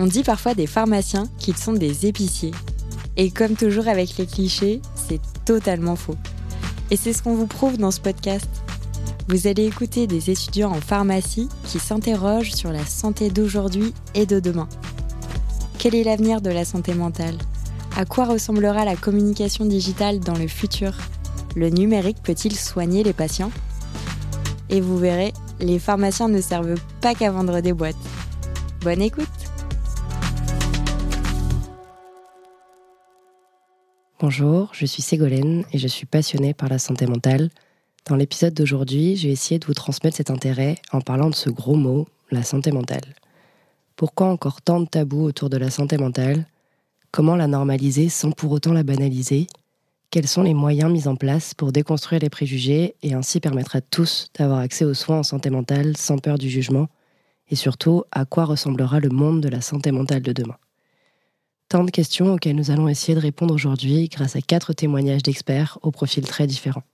On dit parfois des pharmaciens qu'ils sont des épiciers. Et comme toujours avec les clichés, c'est totalement faux. Et c'est ce qu'on vous prouve dans ce podcast. Vous allez écouter des étudiants en pharmacie qui s'interrogent sur la santé d'aujourd'hui et de demain. Quel est l'avenir de la santé mentale? À quoi ressemblera la communication digitale dans le futur? Le numérique peut-il soigner les patients? Et vous verrez, les pharmaciens ne servent pas qu'à vendre des boîtes. Bonne écoute Bonjour, je suis Ségolène et je suis passionnée par la santé mentale. Dans l'épisode d'aujourd'hui, j'ai essayé de vous transmettre cet intérêt en parlant de ce gros mot, la santé mentale. Pourquoi encore tant de tabous autour de la santé mentale? Comment la normaliser sans pour autant la banaliser? Quels sont les moyens mis en place pour déconstruire les préjugés et ainsi permettre à tous d'avoir accès aux soins en santé mentale sans peur du jugement? Et surtout, à quoi ressemblera le monde de la santé mentale de demain? Tant de questions auxquelles nous allons essayer de répondre aujourd'hui grâce à quatre témoignages d'experts aux profils très différents.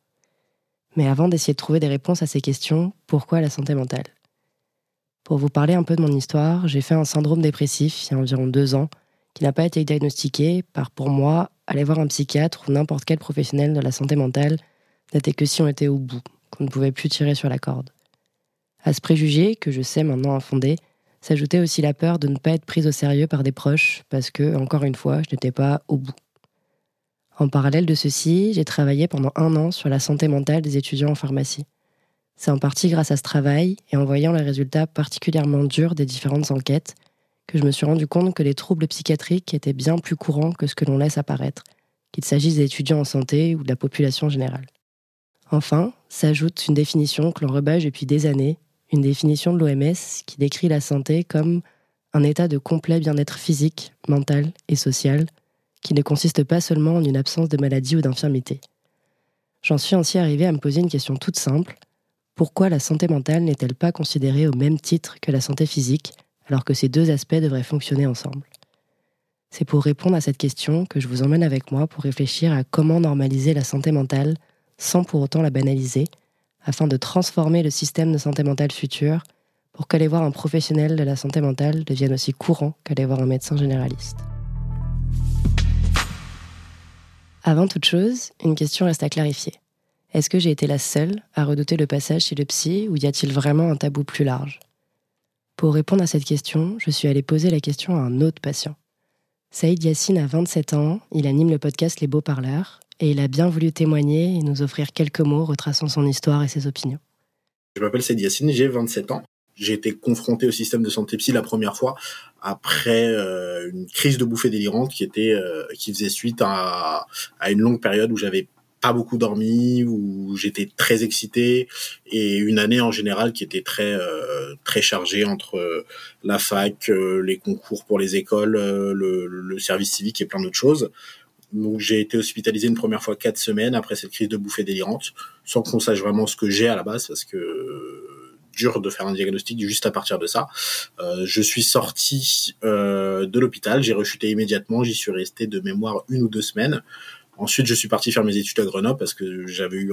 Mais avant d'essayer de trouver des réponses à ces questions, pourquoi la santé mentale? Pour vous parler un peu de mon histoire, j'ai fait un syndrome dépressif il y a environ deux ans, qui n'a pas été diagnostiqué par, pour moi, aller voir un psychiatre ou n'importe quel professionnel de la santé mentale n'était que si on était au bout, qu'on ne pouvait plus tirer sur la corde. À ce préjugé, que je sais maintenant infondé, s'ajoutait aussi la peur de ne pas être prise au sérieux par des proches parce que, encore une fois, je n'étais pas au bout. En parallèle de ceci, j'ai travaillé pendant un an sur la santé mentale des étudiants en pharmacie. C'est en partie grâce à ce travail et en voyant les résultats particulièrement durs des différentes enquêtes que je me suis rendu compte que les troubles psychiatriques étaient bien plus courants que ce que l'on laisse apparaître, qu'il s'agisse des étudiants en santé ou de la population générale. Enfin, s'ajoute une définition que l'on rebâche depuis des années une définition de l'OMS qui décrit la santé comme un état de complet bien-être physique, mental et social, qui ne consiste pas seulement en une absence de maladie ou d'infirmité. J'en suis ainsi arrivé à me poser une question toute simple. Pourquoi la santé mentale n'est-elle pas considérée au même titre que la santé physique, alors que ces deux aspects devraient fonctionner ensemble? C'est pour répondre à cette question que je vous emmène avec moi pour réfléchir à comment normaliser la santé mentale sans pour autant la banaliser afin de transformer le système de santé mentale futur pour qu'aller voir un professionnel de la santé mentale devienne aussi courant qu'aller voir un médecin généraliste. Avant toute chose, une question reste à clarifier. Est-ce que j'ai été la seule à redouter le passage chez le psy ou y a-t-il vraiment un tabou plus large? Pour répondre à cette question, je suis allée poser la question à un autre patient. Saïd Yassine a 27 ans, il anime le podcast Les Beaux Parleurs et il a bien voulu témoigner et nous offrir quelques mots retraçant son histoire et ses opinions. Je m'appelle Saïd Yassine, j'ai 27 ans. J'ai été confronté au système de santé psy la première fois après euh, une crise de bouffée délirante qui était euh, qui faisait suite à, à une longue période où j'avais pas beaucoup dormi, où j'étais très excité et une année en général qui était très euh, très chargée entre la fac, les concours pour les écoles, le, le service civique et plein d'autres choses. Donc j'ai été hospitalisé une première fois quatre semaines après cette crise de bouffée délirante, sans qu'on sache vraiment ce que j'ai à la base, parce que euh, dur de faire un diagnostic juste à partir de ça. Euh, je suis sorti euh, de l'hôpital, j'ai rechuté immédiatement, j'y suis resté de mémoire une ou deux semaines. Ensuite, je suis parti faire mes études à Grenoble parce que j'avais eu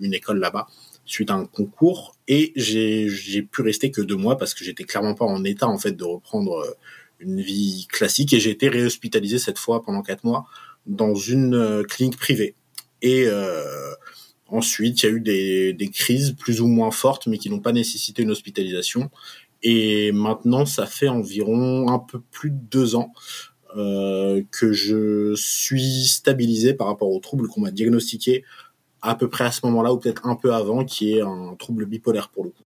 une école là-bas suite à un concours et j'ai pu rester que deux mois parce que j'étais clairement pas en état en fait de reprendre une vie classique et j'ai été réhospitalisé cette fois pendant quatre mois dans une euh, clinique privée. Et euh, ensuite, il y a eu des, crises plus ou moins fortes, mais qui n'ont pas nécessité une hospitalisation. Et maintenant, ça fait environ un peu plus de deux ans euh, que je suis stabilisé par rapport aux troubles qu'on m'a diagnostiqués à peu près à ce moment-là, ou peut-être un peu avant, qui est un trouble bipolaire pour le coup.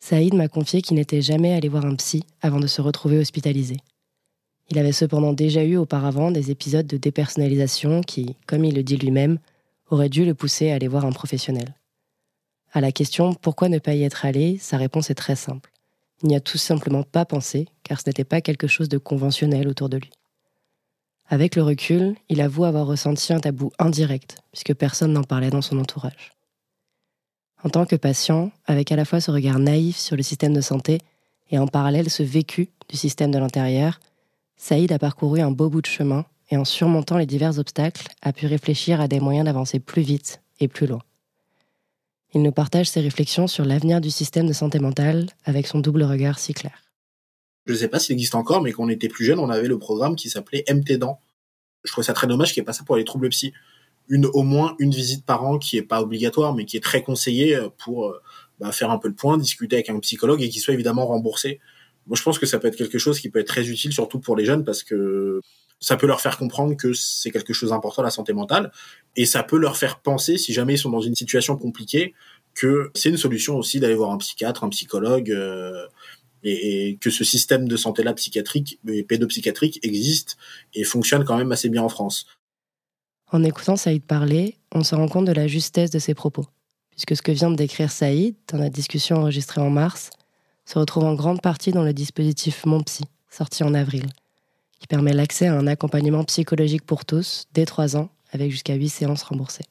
Saïd m'a confié qu'il n'était jamais allé voir un psy avant de se retrouver hospitalisé. Il avait cependant déjà eu auparavant des épisodes de dépersonnalisation qui, comme il le dit lui-même, auraient dû le pousser à aller voir un professionnel. À la question pourquoi ne pas y être allé, sa réponse est très simple. Il n'y a tout simplement pas pensé, car ce n'était pas quelque chose de conventionnel autour de lui. Avec le recul, il avoue avoir ressenti un tabou indirect, puisque personne n'en parlait dans son entourage. En tant que patient, avec à la fois ce regard naïf sur le système de santé et en parallèle ce vécu du système de l'intérieur, Saïd a parcouru un beau bout de chemin et en surmontant les divers obstacles, a pu réfléchir à des moyens d'avancer plus vite et plus loin. Il nous partage ses réflexions sur l'avenir du système de santé mentale avec son double regard si clair. je ne sais pas s'il existe encore, mais quand on était plus jeune, on avait le programme qui s'appelait MT Dents. Je trouve ça très dommage qu'il n'y ait pas ça pour les troubles psy. Une, au moins une visite par an qui est pas obligatoire, mais qui est très conseillée pour bah, faire un peu le point, discuter avec un psychologue et qui soit évidemment remboursé. Moi, je pense que ça peut être quelque chose qui peut être très utile, surtout pour les jeunes, parce que ça peut leur faire comprendre que c'est quelque chose d'important la santé mentale, et ça peut leur faire penser, si jamais ils sont dans une situation compliquée, que c'est une solution aussi d'aller voir un psychiatre, un psychologue, euh, et, que ce système de santé-là psychiatrique et pédopsychiatrique existe et fonctionne quand même assez bien en France. En écoutant Saïd parler, on se rend compte de la justesse de ses propos, puisque ce que vient de décrire Saïd dans la discussion enregistrée en mars se retrouve en grande partie dans le dispositif Mon Psy, sorti en avril qui permet l'accès à un accompagnement psychologique pour tous dès 3 ans, avec jusqu'à 8 séances remboursées.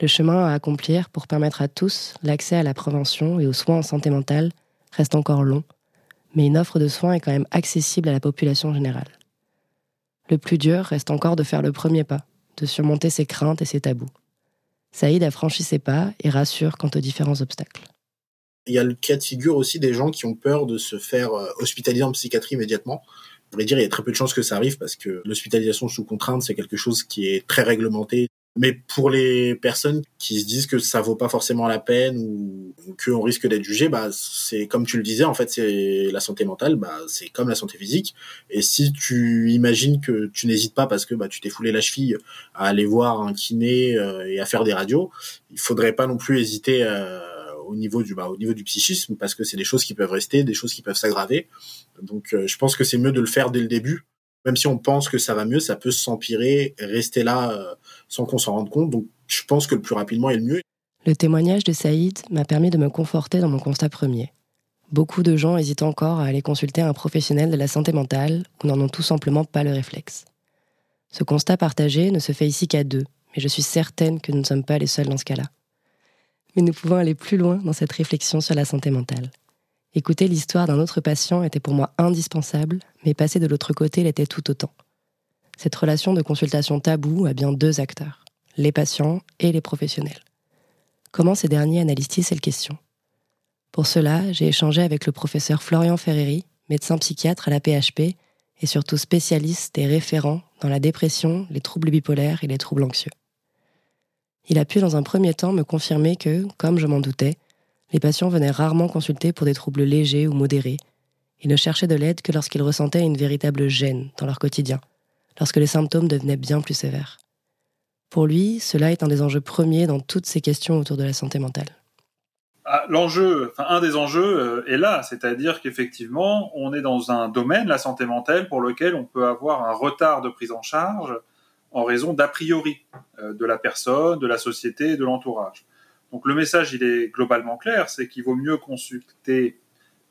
Le chemin à accomplir pour permettre à tous l'accès à la prévention et aux soins en santé mentale reste encore long, mais une offre de soins est quand même accessible à la population générale. Le plus dur reste encore de faire le premier pas, de surmonter ses craintes et ses tabous. Saïd a franchi ses pas et rassure quant aux différents obstacles. Il y a le cas de figure aussi des gens qui ont peur de se faire euh, hospitaliser en psychiatrie immédiatement vrai dire, il y a très peu de chances que ça arrive parce que l'hospitalisation sous contrainte, c'est quelque chose qui est très réglementé. Mais pour les personnes qui se disent que ça vaut pas forcément la peine ou, qu'on risque d'être jugé, bah c'est comme tu le disais, en fait, c'est la santé mentale, bah c'est comme la santé physique. Et si tu imagines que tu n'hésites pas parce que bah tu t'es foulé la cheville à aller voir un kiné euh, et à faire des radios, il faudrait pas non plus hésiter. Euh, au niveau du bah, au niveau du psychisme parce que c'est des choses qui peuvent rester, des choses qui peuvent s'aggraver. Donc euh, je pense que c'est mieux de le faire dès le début. Même si on pense que ça va mieux, ça peut s'empirer, rester là euh, sans qu'on s'en rende compte. Donc je pense que le plus rapidement est le mieux. Le témoignage de Saïd m'a permis de me conforter dans mon constat premier. Beaucoup de gens hésitent encore à aller consulter un professionnel de la santé mentale ou n'en ont tout simplement pas le réflexe. Ce constat partagé ne se fait ici qu'à deux, mais je suis certaine que nous ne sommes pas les seuls dans ce cas-là mais nous pouvons aller plus loin dans cette réflexion sur la santé mentale. Écouter l'histoire d'un autre patient était pour moi indispensable, mais passer de l'autre côté l'était tout autant. Cette relation de consultation taboue a bien deux acteurs, les patients et les professionnels. Comment ces derniers analysent-ils cette question? Pour cela, j'ai échangé avec le professeur Florian Ferreri, médecin psychiatre à la PHP et surtout spécialiste et référent dans la dépression, les troubles bipolaires et les troubles anxieux. Il a pu dans un premier temps me confirmer que, comme je m'en doutais, les patients venaient rarement consulter pour des troubles légers ou modérés. Ils ne cherchaient de l'aide que lorsqu'ils ressentaient une véritable gêne dans leur quotidien, lorsque les symptômes devenaient bien plus sévères. Pour lui, cela est un des enjeux premiers dans toutes ces questions autour de la santé mentale. Ah, l'enjeu, enfin un des enjeux euh, est là, c'est-à-dire qu'effectivement, on est dans un domaine, la santé mentale, pour lequel on peut avoir un retard de prise en charge en raison d'a priori euh, de la personne, de la société de l'entourage. Donc le message, il est globalement clair, c'est qu'il vaut mieux consulter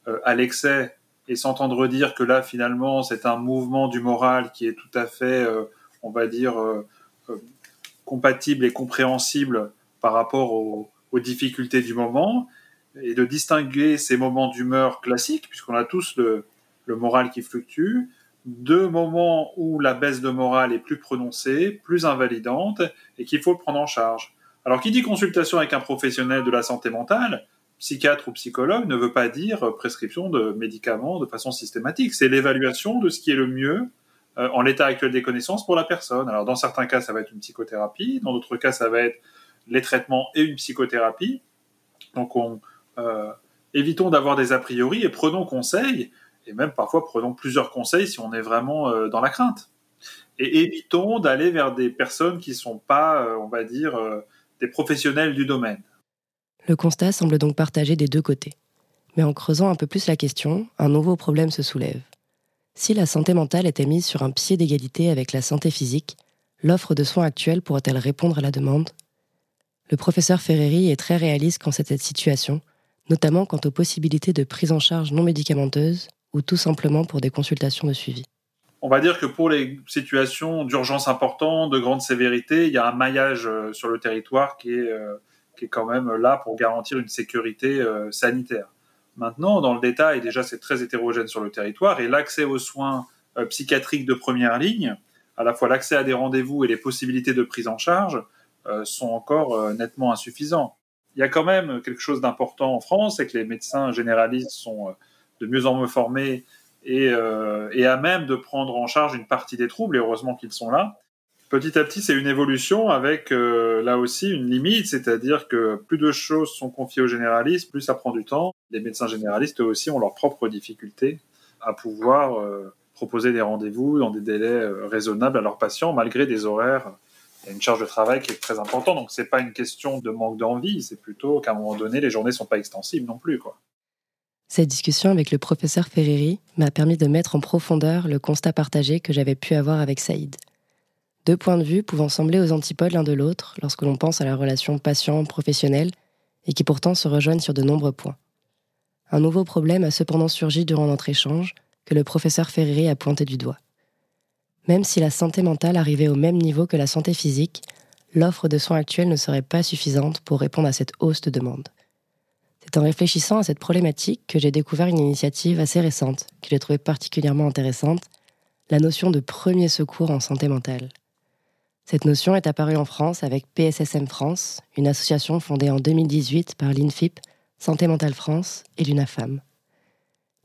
euh, à l'excès et s'entendre dire que là, finalement, c'est un mouvement du moral qui est tout à fait, euh, on va dire, compatible et compréhensible par rapport aux, difficultés du moment, et de distinguer ces moments d'humeur classiques, puisqu'on a tous le moral qui fluctue, deux moments où la baisse de morale est plus prononcée, plus invalidante, et qu'il faut prendre en charge. Alors, qui dit consultation avec un professionnel de la santé mentale, psychiatre ou psychologue, ne veut pas dire prescription de médicaments de façon systématique. C'est l'évaluation de ce qui est le mieux euh, en l'état actuel des connaissances pour la personne. Alors, dans certains cas, ça va être une psychothérapie, dans d'autres cas, ça va être les traitements et une psychothérapie. Donc, on, euh, évitons d'avoir des a priori et prenons conseil et même parfois prenons plusieurs conseils si on est vraiment euh, dans la crainte. Et évitons d'aller vers des personnes qui ne sont pas, euh, on va dire, euh, des professionnels du domaine. Le constat semble donc partagé des deux côtés. Mais en creusant un peu plus la question, un nouveau problème se soulève. Si la santé mentale était mise sur un pied d'égalité avec la santé physique, l'offre de soins actuelle pourrait-elle répondre à la demande? Le professeur Ferreri est très réaliste quant à cette situation, notamment quant aux possibilités de prise en charge non médicamenteuse ou tout simplement pour des consultations de suivi on va dire que pour les situations d'urgence importante, de grande sévérité, il y a un maillage euh, sur le territoire qui est, euh, qui est quand même là pour garantir une sécurité euh, sanitaire. Maintenant, dans le détail, déjà c'est très hétérogène sur le territoire et l'accès aux soins psychiatriques de première ligne, à la fois l'accès à des rendez-vous et les possibilités de prise en charge, sont encore nettement insuffisants. Il y a quand même quelque chose d'important en France, c'est que les médecins généralistes sont de mieux en mieux formés et, et à même de prendre en charge une partie des troubles, et heureusement qu'ils sont là petit à petit, c'est une évolution avec euh, là aussi une limite, c'est-à-dire que plus de choses sont confiées aux généralistes, plus ça prend du temps. Les médecins généralistes eux aussi ont leurs propres difficultés à pouvoir euh, proposer des rendez-vous dans des délais euh, raisonnables à leurs patients, malgré des horaires et une charge de travail qui est très importante. Donc c'est pas une question de manque d'envie, c'est plutôt qu'à un moment donné, les journées sont pas extensibles non plus, quoi. Cette discussion avec le professeur Ferreri m'a permis de mettre en profondeur le constat partagé que j'avais pu avoir avec Saïd. Deux points de vue pouvant sembler aux antipodes l'un de l'autre lorsque l'on pense à la relation patient-professionnelle et qui pourtant se rejoignent sur de nombreux points. Un nouveau problème a cependant surgi durant notre échange que le professeur Ferreri a pointé du doigt. Même si la santé mentale arrivait au même niveau que la santé physique, l'offre de soins actuelle ne serait pas suffisante pour répondre à cette hausse de demande. C'est en réfléchissant à cette problématique que j'ai découvert une initiative assez récente, que j'ai trouvée particulièrement intéressante, la notion de premier secours en santé mentale. Cette notion est apparue en France avec PSSM France, une association fondée en 2018 par l'INFIP, Santé Mentale France et l'UNAFAM.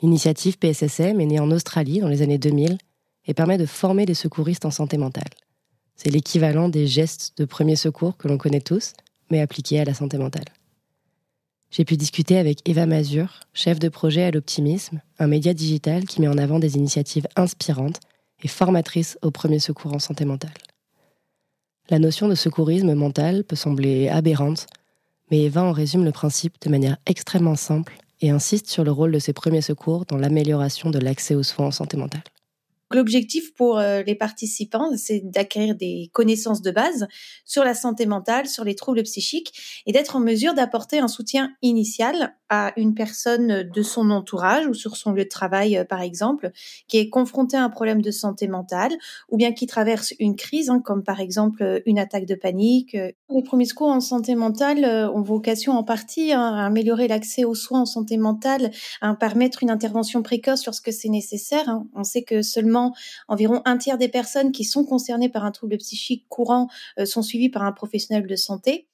L'initiative PSSM est née en Australie dans les années 2000 et permet de former des secouristes en santé mentale. C'est l'équivalent des gestes de premier secours que l'on connaît tous, mais appliqués à la santé mentale. J'ai pu discuter avec Eva Mazur, chef de projet à l'Optimisme, un média digital qui met en avant des initiatives inspirantes et formatrices au premier secours en santé mentale. La notion de secourisme mental peut sembler aberrante, mais Eva en résume le principe de manière extrêmement simple et insiste sur le rôle de ces premiers secours dans l'amélioration de l'accès aux soins en santé mentale. L'objectif pour euh, les participants, c'est d'acquérir des connaissances de base sur la santé mentale, sur les troubles psychiques et d'être en mesure d'apporter un soutien initial à une personne de son entourage ou sur son lieu de travail, euh, par exemple, qui est confrontée à un problème de santé mentale ou bien qui traverse une crise, hein, comme par exemple une attaque de panique. Les premiers secours en santé mentale euh, ont vocation en partie hein, à améliorer l'accès aux soins en santé mentale, à permettre une intervention précoce lorsque c'est nécessaire. Hein. On sait que seulement environ un tiers des personnes qui sont concernées par un trouble psychique courant euh, sont suivies par un professionnel de santé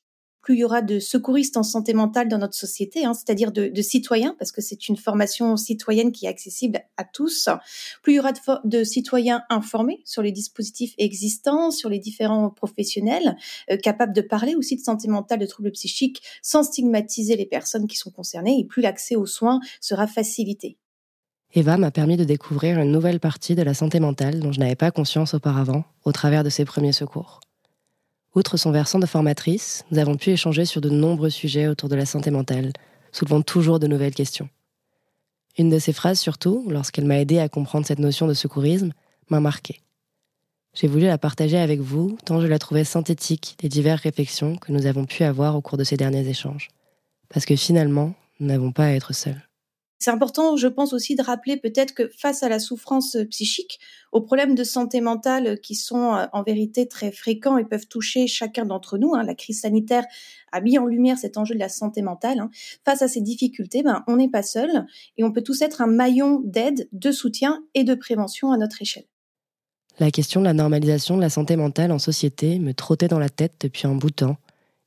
plus il y aura de secouristes en santé mentale dans notre société, hein, c'est-à-dire de, citoyens, parce que c'est une formation citoyenne qui est accessible à tous, plus il y aura de, citoyens informés sur les dispositifs existants, sur les différents professionnels, euh, capables de parler aussi de santé mentale, de troubles psychiques, sans stigmatiser les personnes qui sont concernées, et plus l'accès aux soins sera facilité. Eva m'a permis de découvrir une nouvelle partie de la santé mentale dont je n'avais pas conscience auparavant au travers de ses premiers secours. Outre son versant de formatrice, nous avons pu échanger sur de nombreux sujets autour de la santé mentale, soulevant toujours de nouvelles questions. Une de ses phrases surtout, lorsqu'elle m'a aidé à comprendre cette notion de secourisme, m'a marqué. J'ai voulu la partager avec vous tant je la trouvais synthétique des diverses réflexions que nous avons pu avoir au cours de ces derniers échanges. Parce que finalement, nous n'avons pas à être seuls. C'est important, je pense aussi, de rappeler peut-être que face à la souffrance euh, psychique, aux problèmes de santé mentale euh, qui sont euh, en vérité très fréquents et peuvent toucher chacun d'entre nous, hein, la crise sanitaire a mis en lumière cet enjeu de la santé mentale. Hein. Face à ces difficultés, ben, on n'est pas seul et on peut tous être un maillon d'aide, de soutien et de prévention à notre échelle. La question de la normalisation de la santé mentale en société me trottait dans la tête depuis un bout de temps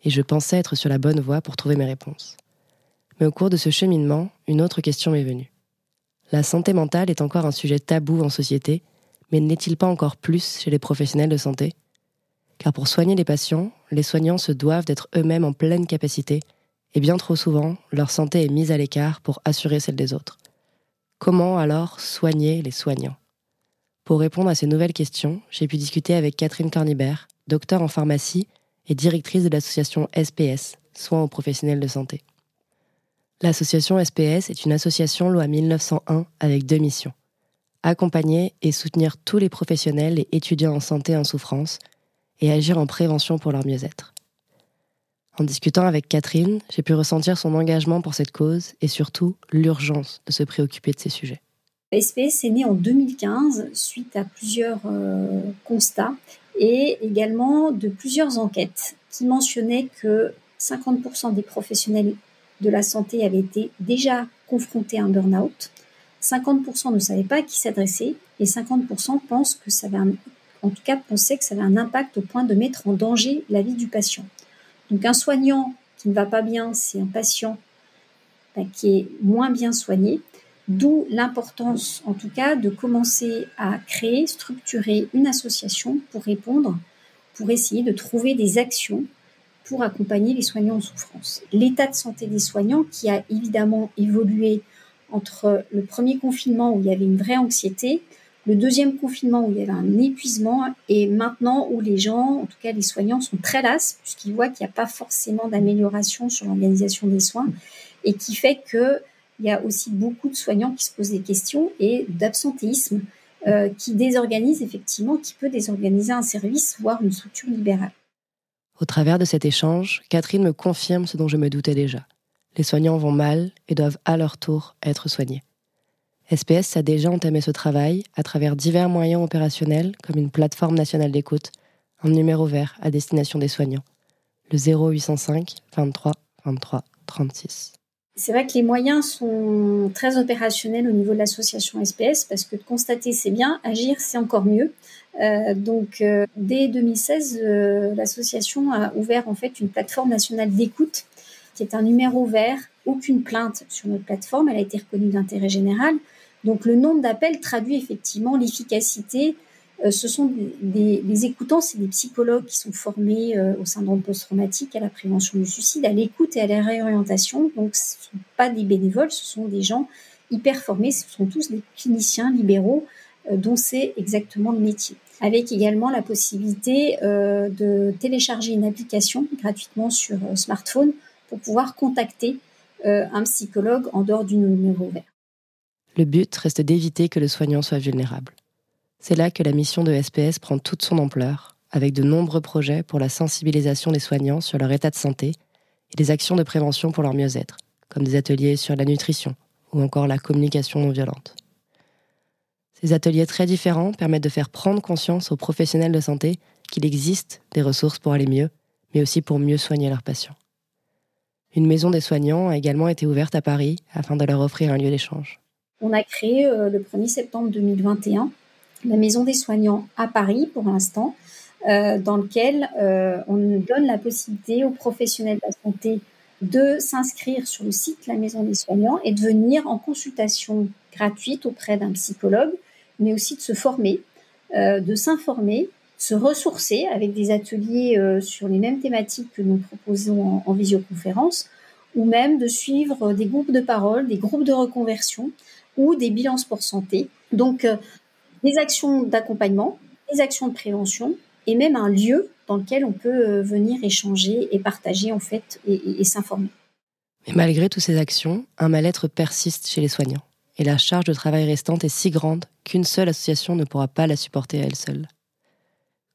et je pensais être sur la bonne voie pour trouver mes réponses. Mais au cours de ce cheminement, une autre question m'est venue. La santé mentale est encore un sujet tabou en société, mais n'est-il pas encore plus chez les professionnels de santé? Car pour soigner les patients, les soignants se doivent d'être eux-mêmes en pleine capacité, et bien trop souvent, leur santé est mise à l'écart pour assurer celle des autres. Comment alors soigner les soignants? Pour répondre à ces nouvelles questions, j'ai pu discuter avec Catherine Cornibert, docteur en pharmacie et directrice de l'association SPS, Soins aux professionnels de santé. L'association SPS est une association loi 1901 avec deux missions. Accompagner et soutenir tous les professionnels et étudiants en santé en souffrance et agir en prévention pour leur mieux-être. En discutant avec Catherine, j'ai pu ressentir son engagement pour cette cause et surtout l'urgence de se préoccuper de ces sujets. SPS est né en 2015 suite à plusieurs euh, constats et également de plusieurs enquêtes qui mentionnaient que 50% des professionnels de la santé avait été déjà confronté à un burn-out. 50% ne savaient pas à qui s'adresser et 50% pensent que ça en tout cas pensaient que ça avait un impact au point de mettre en danger la vie du patient. Donc un soignant qui ne va pas bien, c'est un patient bah, qui est moins bien soigné. D'où l'importance, en tout cas, de commencer à créer, structurer une association pour répondre, pour essayer de trouver des actions pour accompagner les soignants en souffrance. L'état de santé des soignants qui a évidemment évolué entre le premier confinement où il y avait une vraie anxiété, le deuxième confinement où il y avait un épuisement et maintenant où les gens, en tout cas les soignants, sont très lasses puisqu'ils voient qu'il n'y a pas forcément d'amélioration sur l'organisation des soins et qui fait qu'il y a aussi beaucoup de soignants qui se posent des questions et d'absentéisme euh, qui désorganise effectivement, qui peut désorganiser un service, voire une structure libérale. Au travers de cet échange, Catherine me confirme ce dont je me doutais déjà. Les soignants vont mal et doivent à leur tour être soignés. SPS a déjà entamé ce travail à travers divers moyens opérationnels comme une plateforme nationale d'écoute, un numéro vert à destination des soignants, le 0805 23 23 36. C'est vrai que les moyens sont très opérationnels au niveau de l'association SPS parce que constater c'est bien, agir c'est encore mieux. Euh, donc euh, dès 2016, euh, l'association a ouvert en fait une plateforme nationale d'écoute qui est un numéro vert, aucune plainte sur notre plateforme, elle a été reconnue d'intérêt général. Donc le nombre d'appels traduit effectivement l'efficacité. Euh, ce sont des, écoutants, c'est des psychologues qui sont formés euh, au syndrome post-traumatique, à la prévention du suicide, à l'écoute et à la réorientation. Donc ce ne sont pas des bénévoles, ce sont des gens hyper formés, ce sont tous des cliniciens libéraux euh, dont c'est exactement le métier. Avec également la possibilité de télécharger une application gratuitement sur smartphone pour pouvoir contacter un psychologue en dehors du numéro vert. Le but reste d'éviter que le soignant soit vulnérable. C'est là que la mission de SPS prend toute son ampleur, avec de nombreux projets pour la sensibilisation des soignants sur leur état de santé et des actions de prévention pour leur mieux-être, comme des ateliers sur la nutrition ou encore la communication non violente. Ces ateliers très différents permettent de faire prendre conscience aux professionnels de santé qu'il existe des ressources pour aller mieux, mais aussi pour mieux soigner leurs patients. Une maison des soignants a également été ouverte à Paris afin de leur offrir un lieu d'échange on a créé euh, le 1er septembre 2021 la Maison des soignants à Paris pour l'instant, euh, dans lequel euh, on donne la possibilité aux professionnels de la santé de s'inscrire sur le site La Maison des soignants et de venir en consultation gratuite auprès d'un psychologue, mais aussi de se former, de s'informer, se ressourcer avec des ateliers sur les mêmes thématiques que nous proposons en visioconférence, ou même de suivre des groupes de parole, des groupes de reconversion ou des bilans sport santé. Donc, euh, des actions d'accompagnement, des actions de prévention et même un lieu dans lequel on peut euh, venir échanger et partager en fait et, s'informer. Mais malgré toutes ces actions, un mal-être persiste chez les soignants et la charge de travail restante est si grande qu'une seule association ne pourra pas la supporter à elle seule.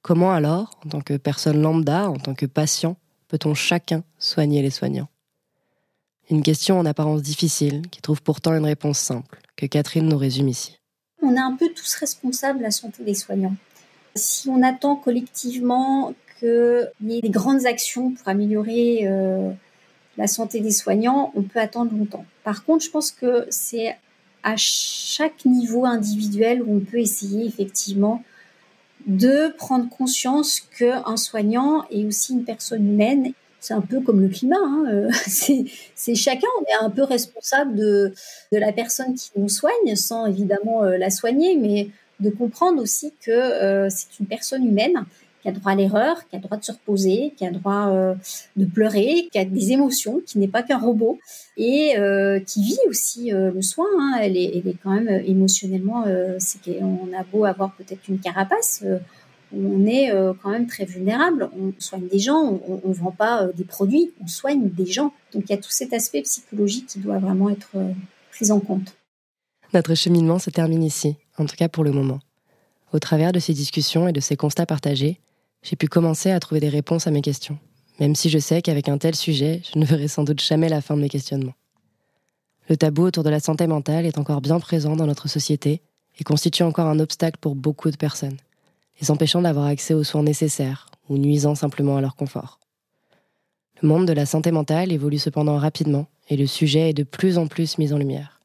Comment alors, en tant que personne lambda, en tant que patient, peut-on chacun soigner les soignants? Une question en apparence difficile qui trouve pourtant une réponse simple que Catherine nous résume ici. On est un peu tous responsables de la santé des soignants. Si on attend collectivement qu'il y ait des grandes actions pour améliorer euh, la santé des soignants, on peut attendre longtemps. Par contre, je pense que c'est à chaque niveau individuel où on peut essayer effectivement de prendre conscience qu'un soignant est aussi une personne humaine c'est un peu comme le climat. Hein, euh, c'est chacun, on est un peu responsable de, de la personne qui nous soigne, sans évidemment euh, la soigner, mais de comprendre aussi que euh, c'est une personne humaine qui a droit à l'erreur, qui a droit de se reposer, qui a droit de pleurer, qui a des émotions, qui n'est pas qu'un robot et qui vit aussi le soin. Hein. elle, est, elle est quand même émotionnellement, c'est qu'on a beau avoir peut-être une carapace on est euh, quand même très vulnérable. On soigne des gens, on ne vend pas euh, des produits, on soigne des gens. Donc il y a tout cet aspect psychologique qui doit vraiment être euh, pris en compte. Notre cheminement se termine ici, en tout cas pour le moment. Au travers de ces discussions et de ces constats partagés, j'ai pu commencer à trouver des réponses à mes questions, même si je sais qu'avec un tel sujet, je ne verrai sans doute jamais la fin de mes questionnements. Le tabou autour de la santé mentale est encore bien présent dans notre société et constitue encore un obstacle pour beaucoup de personnes les empêchant d'avoir accès aux soins nécessaires ou nuisant simplement à leur confort. Le monde de la santé mentale évolue cependant rapidement et le sujet est de plus en plus mis en lumière.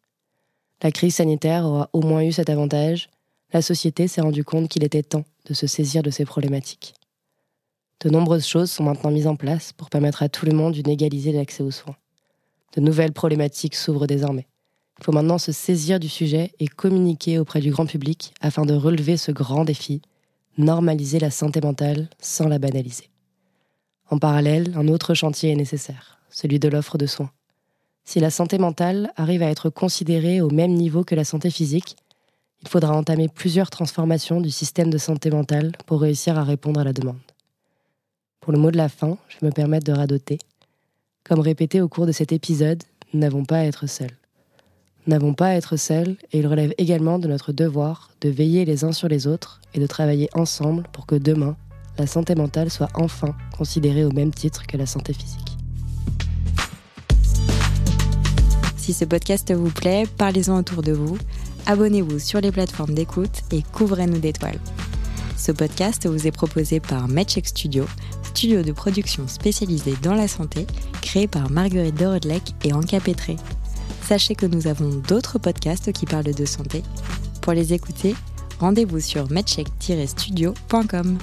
La crise sanitaire aura au moins eu cet avantage, la société s'est rendue compte qu'il était temps de se saisir de ces problématiques. De nombreuses choses sont maintenant mises en place pour permettre à tout le monde d'une égalité d'accès aux soins. De nouvelles problématiques s'ouvrent désormais, Il faut maintenant se saisir du sujet et communiquer auprès du grand public afin de relever ce grand défi, normaliser la santé mentale sans la banaliser. En parallèle, un autre chantier est nécessaire, celui de l'offre de soins. Si la santé mentale arrive à être considérée au même niveau que la santé physique, il faudra entamer plusieurs transformations du système de santé mentale pour réussir à répondre à la demande. Pour le mot de la fin, je me permettre de radoter. Comme répété au cours de cet épisode, nous n'avons pas à être seuls n'avons pas à être seuls et il relève également de notre devoir de veiller les uns sur les autres et de travailler ensemble pour que demain, la santé mentale soit enfin considérée au même titre que la santé physique. Si ce podcast vous plaît, parlez-en autour de vous, abonnez-vous sur les plateformes d'écoute et couvrez-nous d'étoiles. Ce podcast vous est proposé par MedCheck Studio, studio de production spécialisé dans la santé, créé par Marguerite Dorodlec et Anka Petré. Sachez que nous avons d'autres podcasts qui parlent de santé. Pour les écouter, rendez-vous sur medcheck-studio.com.